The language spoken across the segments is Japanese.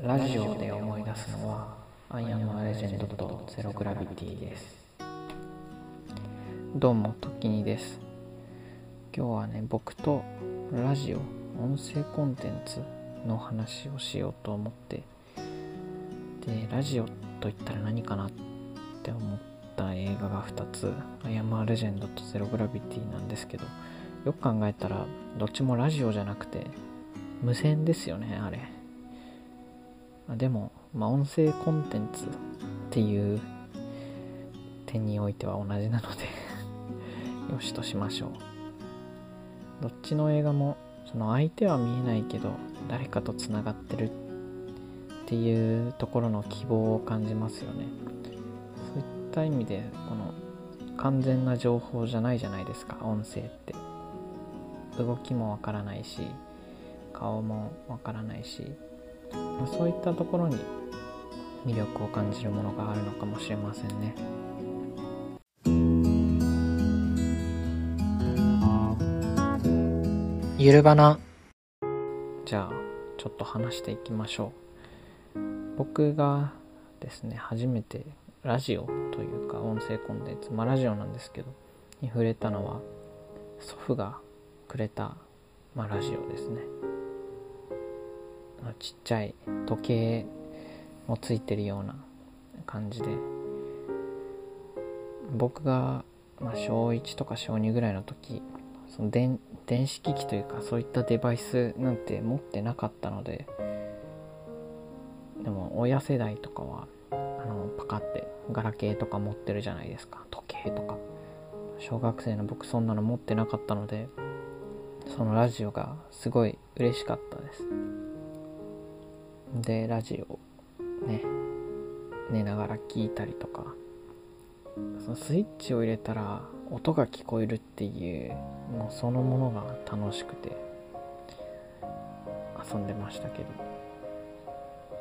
ラジオで思い出すのはアイアムアレジェンドとゼログラビティです。どうも時にです。今日はね僕とラジオ音声コンテンツの話をしようと思って。でラジオといったら何かなって思った映画が2つアイアムアレジェンドとゼログラビティなんですけどよく考えたらどっちもラジオじゃなくて無線ですよねあれ。でも、まあ、音声コンテンツっていう点においては同じなので よしとしましょう。どっちの映画もその相手は見えないけど誰かとつながってるっていうところの希望を感じますよね。そういった意味でこの完全な情報じゃないじゃないですか音声って。動きもわからないし顔もわからないし。そういったところに魅力を感じるものがあるのかもしれませんね。ゆるばな。じゃあちょっと話していきましょう。僕がですね初めてラジオというか音声コンテンツまあラジオなんですけどに触れたのは祖父がくれた、まあ、ラジオですね。ちっちゃい時計もついてるような感じで。僕が、ま、小1とか小2ぐらいの時その電電子機器というかそういったデバイスなんて持ってなかったのででも親世代とかはあのパカってガラケーとか持ってるじゃないですか。時計とか。小学生の僕そんなの持ってなかったのでそのラジオがすごい嬉しかったです。でラジオね寝ながら聞いたりとかそのスイッチを入れたら音が聞こえるっていうもうそのものが楽しくて遊んでましたけど。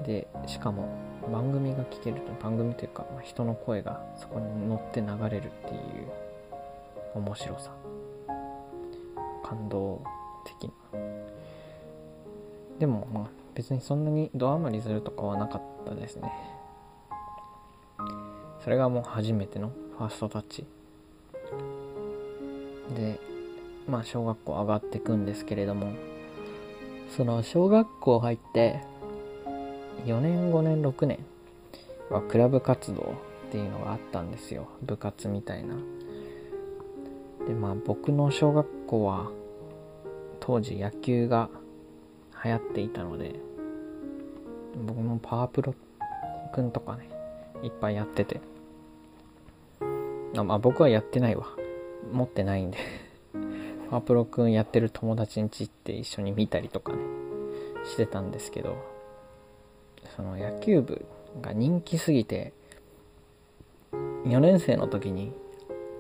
でしかも番組が聞けると番組というか人の声がそこに乗って流れるっていう面白さ。感動的な。でもまあ別にそんなにドアマりするとかはなかったですね。それがもう初めてのファーストタッチ。でまあ小学校上がっていくんですけれどもその小学校入って4年5年6年はクラブ活動っていうのがあったんですよ。部活みたいな。でまあ僕の小学校は当時野球が流行っていたので僕もパワープロくんとかねいっぱいやってて。あまあ僕はやってないわ。持ってないんで。パワープロくんやってる友達ん家行って一緒に見たりとかねしてたんですけど。その野球部が人気すぎて4年生の時に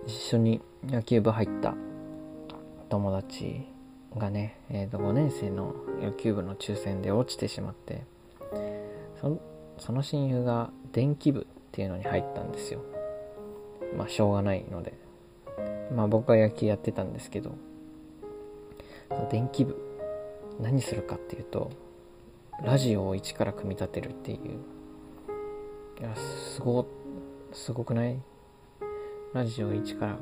一緒に野球部入った友達がね、えー、と5年生の野球部の抽選で落ちてしまってその親友が電気部っていうのに入ったんですよ。まあしょうがないので。まあ僕は野球やってたんですけど。電気部。何するかっていうとラジオを一から組み立てるっていう。いやすごすごくない？ラジオを一から。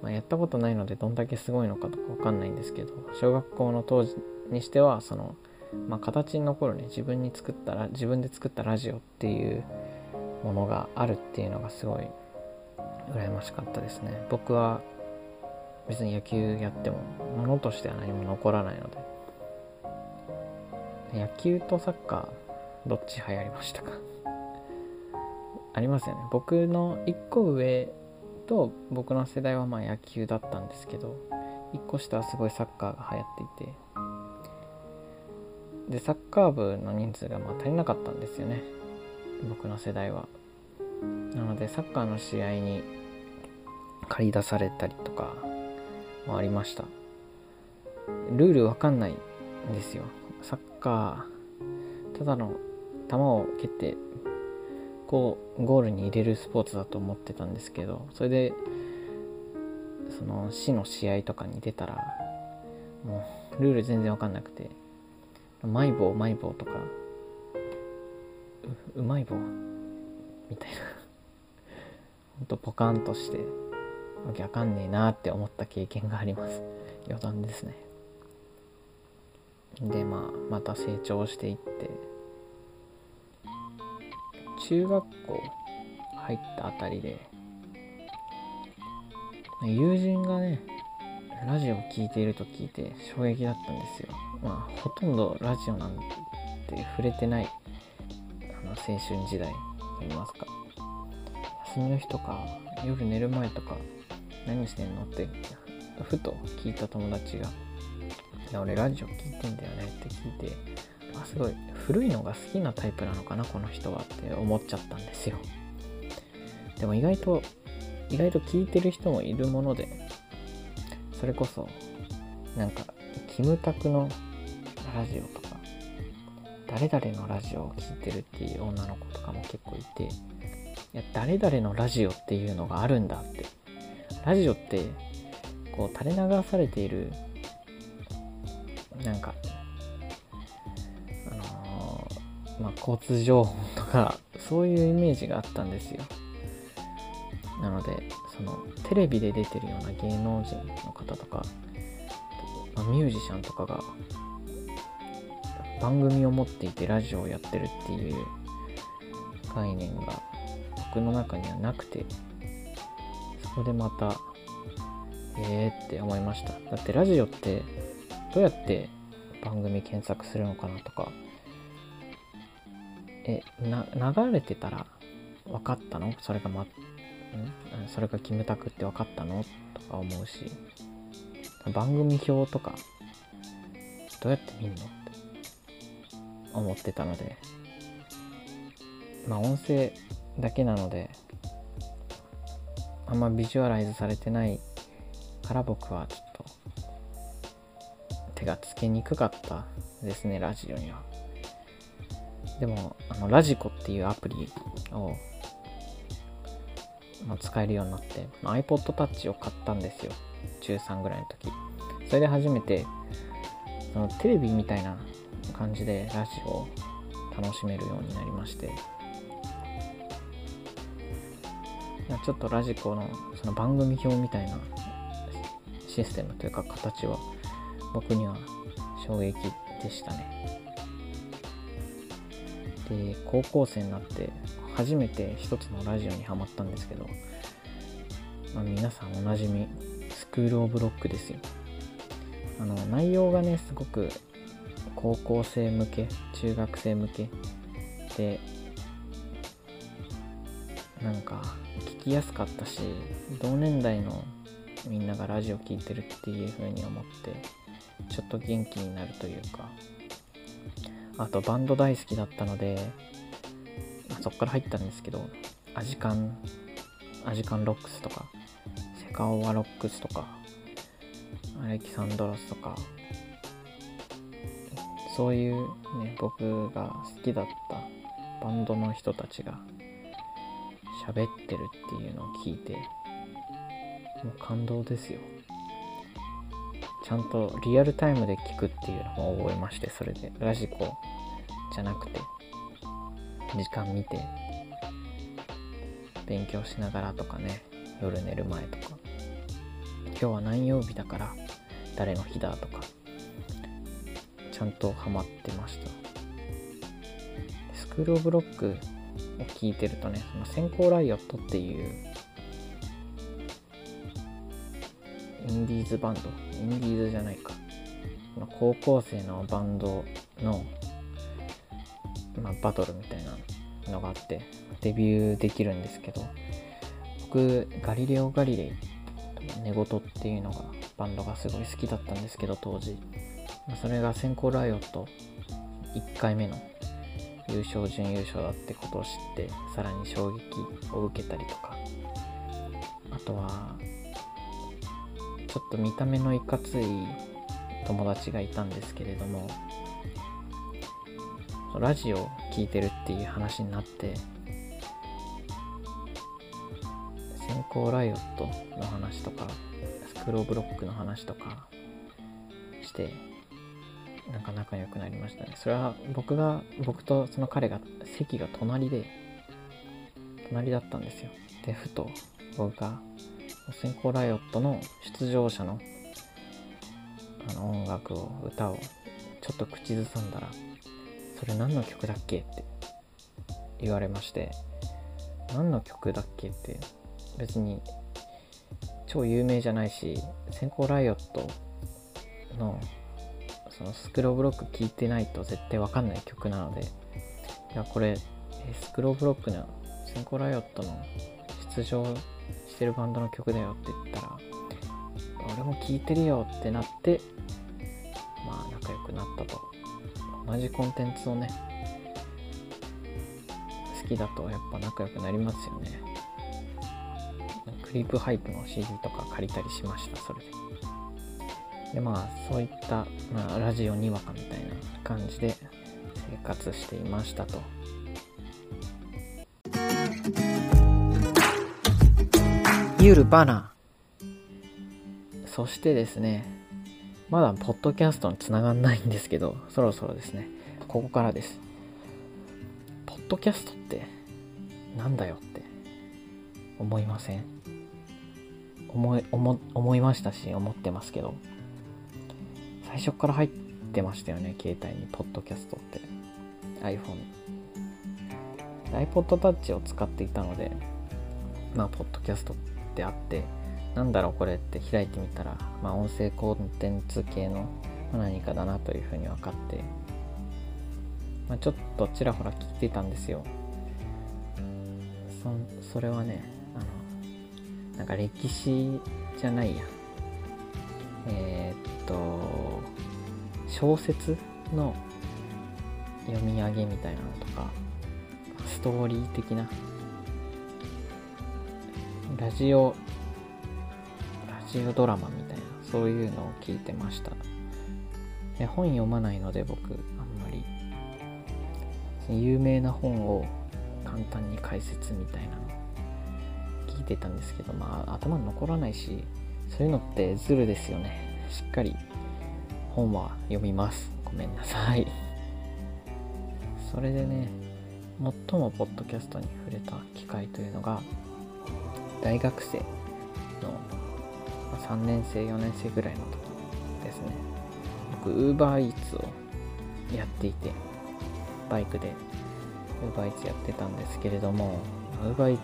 まあ、やったことないのでどんだけすごいのかとかわかんないんですけど小学校の当時にしてはその、まあ、形に残るね自分に作ったら自分で作ったラジオっていうものがあるっていうのがすごい羨ましかったですね。僕は別に野球やってもものとしては何も残らないので野球とサッカーどっち流行りましたか？ありますよね。僕の1個上と僕の世代はまあ野球だったんですけど1個下はすごいサッカーが流行っていてでサッカー部の人数がまあ足りなかったんですよね。僕の世代は。なのでサッカーの試合に借り出されたりとかもありました。ルールわかんないんですよ。サッカーただの球を蹴ってこうゴールに入れるスポーツだと思ってたんですけどそれでその市の試合とかに出たらもうルール全然わかんなくて。マイボーマイボーとかううまい棒？みたいな。ほんとポカンとしてわけわかんねえなって思った経験があります。余談ですね。でまあまた成長していって中学校入ったあたりで友人がねラジオを聴いていると聞いて衝撃だったんですよ。まあほとんどラジオなんて触れてないあの青春時代といいますか。休みの日とか夜寝る前とか何してんのってふと聞いた友達が「いや俺ラジオ聞いてんだよね」って聞いてあすごい古いのが好きなタイプなのかなこの人はって思っちゃったんですよ。でも意外と意外と聞いてる人もいるものでそれこそなんかキムタクのラジオとか誰々のラジオを聴いてるっていう女の子とかも結構いていや誰々のラジオっていうのがあるんだって。ラジオってこう垂れ流されているなんかあのー、まあ交通情報とかそういうイメージがあったんですよ。なのでそのテレビで出てるような芸能人の方とか、まあ、ミュージシャンとかが番組を持っていてラジオをやってるっていう概念が僕の中にはなくてそこでまたえーって思いました。だってラジオってどうやって番組検索するのかなとかえな流れてたら分かったの？それがまそれがキムタクって分かったの？とか思うし。番組表とかどうやって見んの？って。思ってたので。まあ音声だけなのであんまビジュアライズされてないから僕はちょっと手がつけにくかったですねラジオには。でもあのラジコっていうアプリをまあ、使えるようになって、まあ、iPod Touch を買ったんですよ。中3ぐらいの時。それで初めてそのテレビみたいな感じでラジオを楽しめるようになりまして。ちょっとラジコのその番組表みたいなシステムというか形は僕には衝撃でしたね。で高校生になって初めて一つのラジオにはまったんですけど、まあ、皆さんおなじみスクール・オブ・ロックですよ。あの内容がねすごく高校生向け中学生向けでなんか聞きやすかったし同年代のみんながラジオ聴いてるっていう風に思ってちょっと元気になるというか。あとバンド大好きだったのでそこから入ったんですけどアジカンアジカンロックスとかセカオワロックスとかアレキサンドロスとかそういうね僕が好きだったバンドの人たちが喋ってるっていうのを聞いてもう感動ですよ。ちゃんとリアルタイムで聞くっていうのも覚えましてそれで。ラジコじゃなくて。時間見て勉強しながらとかね夜寝る前とか。今日は何曜日だから誰の日だとかちゃんとハマってました。スクール・オブ・ロックを聞いてるとねその先行ライオットっていうインディーズバンドインディーズじゃないか。高校生のバンドのまあ、バトルみたいなのがあってデビューできるんですけど僕ガリレオ・ガリレイ寝言っていうのがバンドがすごい好きだったんですけど当時。それが先行ライオット1回目の優勝準優勝だってことを知ってさらに衝撃を受けたりとか。あとはちょっと見た目のいかつい友達がいたんですけれどもラジオを聴いてるっていう話になって先行ライオットの話とかスクローブロックの話とかしてなんか仲良くなりましたね。それは僕が僕とその彼が席が隣で隣だったんですよ。でふと僕が先行ライオットの出場者のあの音楽を歌をちょっと口ずさんだら「それ何の曲だっけ?」って言われまして何の曲だっけって別に超有名じゃないし先行ライオットのそのスクローブロック聴いてないと絶対わかんない曲なのでいやこれスクローブロックの先行ライオットの出場してるバンドの曲だよって言ったら俺も聴いてるよってなって同じコンテンツをね好きだとやっぱ仲良くなりますよね。クリープハイプの CD とか借りたりしましたそれで。でまあそういった、まあ、ラジオにわかみたいな感じで生活していましたと。ゆるバナそしてですねまだポッドキャストにつながんないんですけどそろそろですね。ここからです。ポッドキャストってなんだよって思いません？思い思思いましたし思ってますけど最初から入ってましたよね携帯にポッドキャストって。iPhone iPod Touch を使っていたのでまあポッドキャストってあってなんだろうこれって開いてみたらまあ音声コンテンツ系の何かだなというふうに分かって、まあ、ちょっとちらほら聞いてたんですよ。そそれはねあのなんか歴史じゃないや。えー、っと小説の読み上げみたいなのとかストーリー的な。ラジオジオドラマみたいなそういうのを聞いてました。本読まないので僕あんまり。有名な本を簡単に解説みたいなの聞いてたんですけどまあ頭に残らないしそういうのってズルですよね。しっかり本は読みます。ごめんなさい。それでね最もポッドキャストに触れた機会というのが大学生の3年生4年生ぐらいの時ですね。僕 UberEats をやっていてバイクで UberEats やってたんですけれども UberEats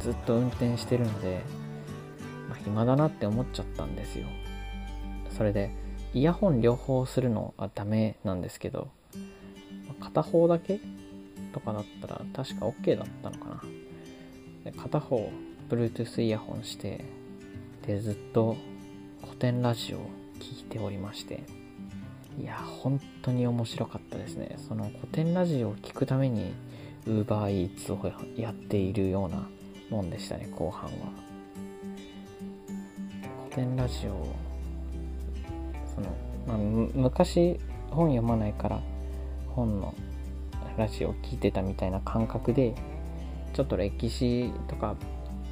ずっと運転してるので、まあ、暇だなって思っちゃったんですよ。それでイヤホン両方するのはダメなんですけど片方だけとかだったら確か OK だったのかな。片方 Bluetooth イヤホンしてでずっと古典ラジオを聴いておりましていや本当に面白かったですね。その古典ラジオを聴くために UberEats をやっているようなもんでしたね後半は。古典ラジオその、まあ、昔本読まないから本のラジオを聴いてたみたいな感覚でちょっと歴史とか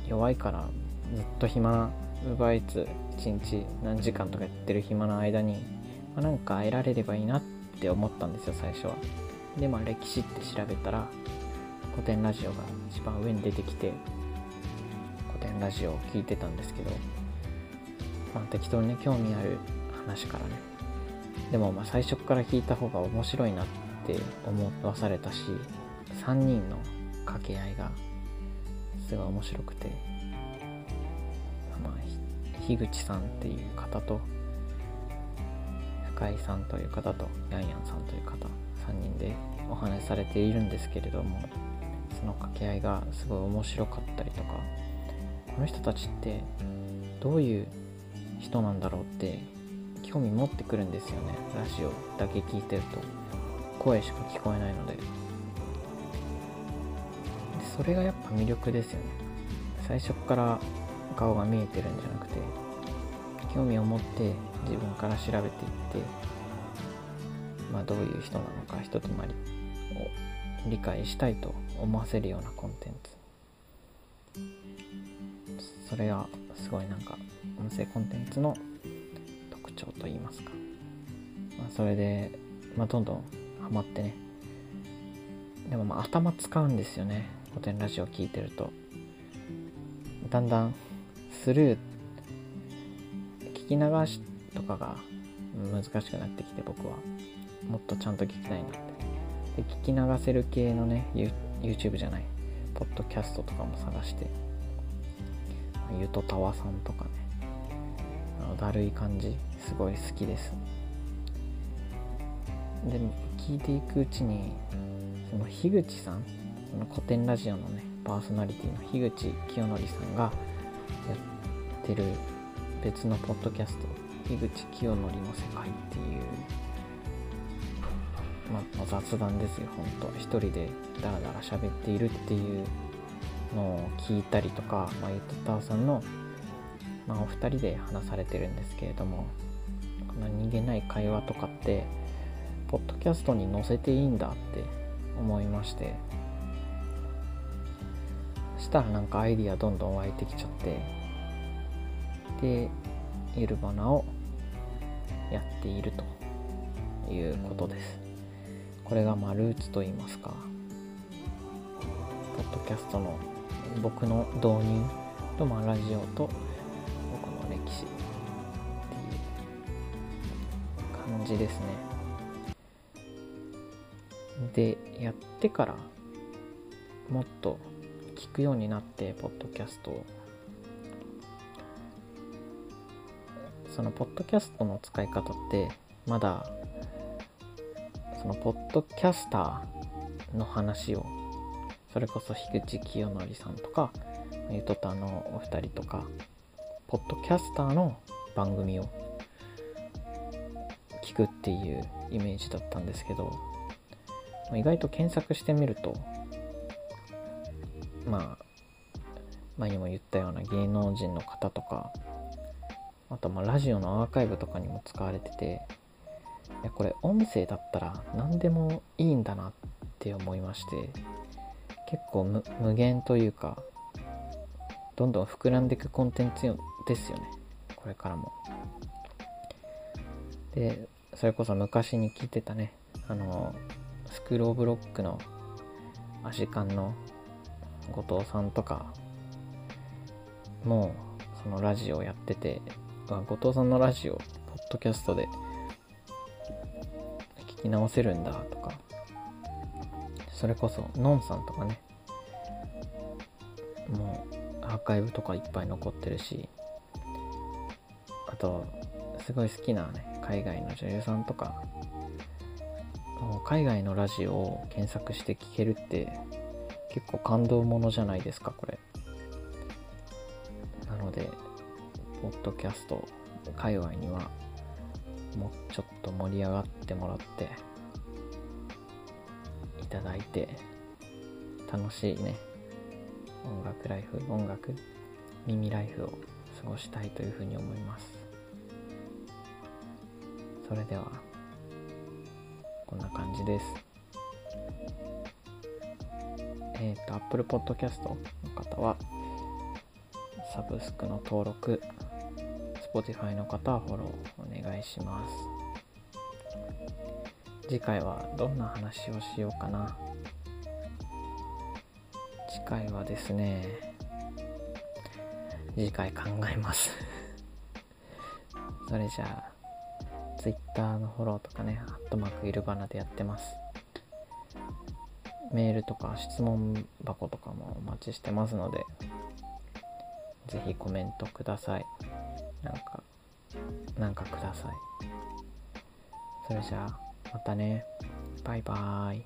弱いからずっと暇 UberEats 1日何時間とかやってる暇の間に、まあ、なんか得られればいいなって思ったんですよ最初は。でまあ歴史って調べたら古典ラジオが一番上に出てきて古典ラジオを聞いてたんですけど、まあ、適当にね興味ある話からね。でもまあ最初から聞いた方が面白いなって思わされたし3人の掛け合いがすごい面白くて、樋口さんっていう方と深井さんという方とヤンヤンさんという方3人でお話しされているんですけれどもその掛け合いがすごい面白かったりとかこの人たちってどういう人なんだろうって興味持ってくるんですよね。ラジオだけ聞いてると。声しか聞こえないので。それがやっぱ魅力ですよね。最初から顔が見えてるんじゃなくて興味を持って自分から調べていってまあどういう人なのか人となりを理解したいと思わせるようなコンテンツ。それがすごいなんか音声コンテンツの特徴といいますか。まあ、それで、まあ、どんどんハマってね。でもまあ頭使うんですよね。古典ラジオ聞いてると。だんだんスルー聞き流しとかが難しくなってきて僕はもっとちゃんと聞きたいなって。で聞き流せる系のね YouTube じゃない。ポッドキャストとかも探して。ゆとたわさんとかね。あのだるい感じすごい好きです。でも聞いていくうちにその樋口さん？その古典ラジオのねパーソナリティの樋口清則さんがってる別のポッドキャスト樋口清則の世界っていう、まあ、雑談ですよ本当。一人でダラダラ喋っているっていうのを聞いたりとか、まあ、ゆとたわさんの、まあ、お二人で話されてるんですけれども何気ない会話とかってポッドキャストに載せていいんだって思いまして。そしたらなんかアイディアどんどん湧いてきちゃってでゆるばなをやっているということです。これがまあルーツと言いますか。ポッドキャストの僕の導入とまあラジオと僕の歴史っていう感じですね。でやってからもっと聞くようになってポッドキャストを。そのポッドキャストの使い方ってまだそのポッドキャスターの話をそれこそ樋口清則さんとかゆとたのお二人とかポッドキャスターの番組を聞くっていうイメージだったんですけど意外と検索してみるとまあ前にも言ったような芸能人の方とかあとまあラジオのアーカイブとかにも使われてていやこれ音声だったら何でもいいんだなって思いまして結構無限というかどんどん膨らんでいくコンテンツですよねこれからも。でそれこそ昔に聞いてたねあのスクローブロックのアジカンの後藤さんとかもそのラジオやってて後藤さんのラジオポッドキャストで聞き直せるんだとか。それこそのんさんとかね。もうアーカイブとかいっぱい残ってるし。あとすごい好きなね海外の女優さんとか。海外のラジオを検索して聞けるって結構感動ものじゃないですかこれ。なのでポッドキャスト界隈にはもうちょっと盛り上がってもらっていただいて楽しいね音楽ライフ音楽耳ライフを過ごしたいというふうに思いますそれではこんな感じです。えっ、ー、と、Apple Podcast の方は、サブスクの登録、Spotify の方はフォローお願いします。次回はどんな話をしようかな。次回はですね、次回考えますそれじゃあ、Twitter のフォローとかね、アットマークいるばなでやってます。メールとか質問箱とかもお待ちしてますので、ぜひコメントください。なんか、なんかください。それじゃあ、またね。バイバーイ。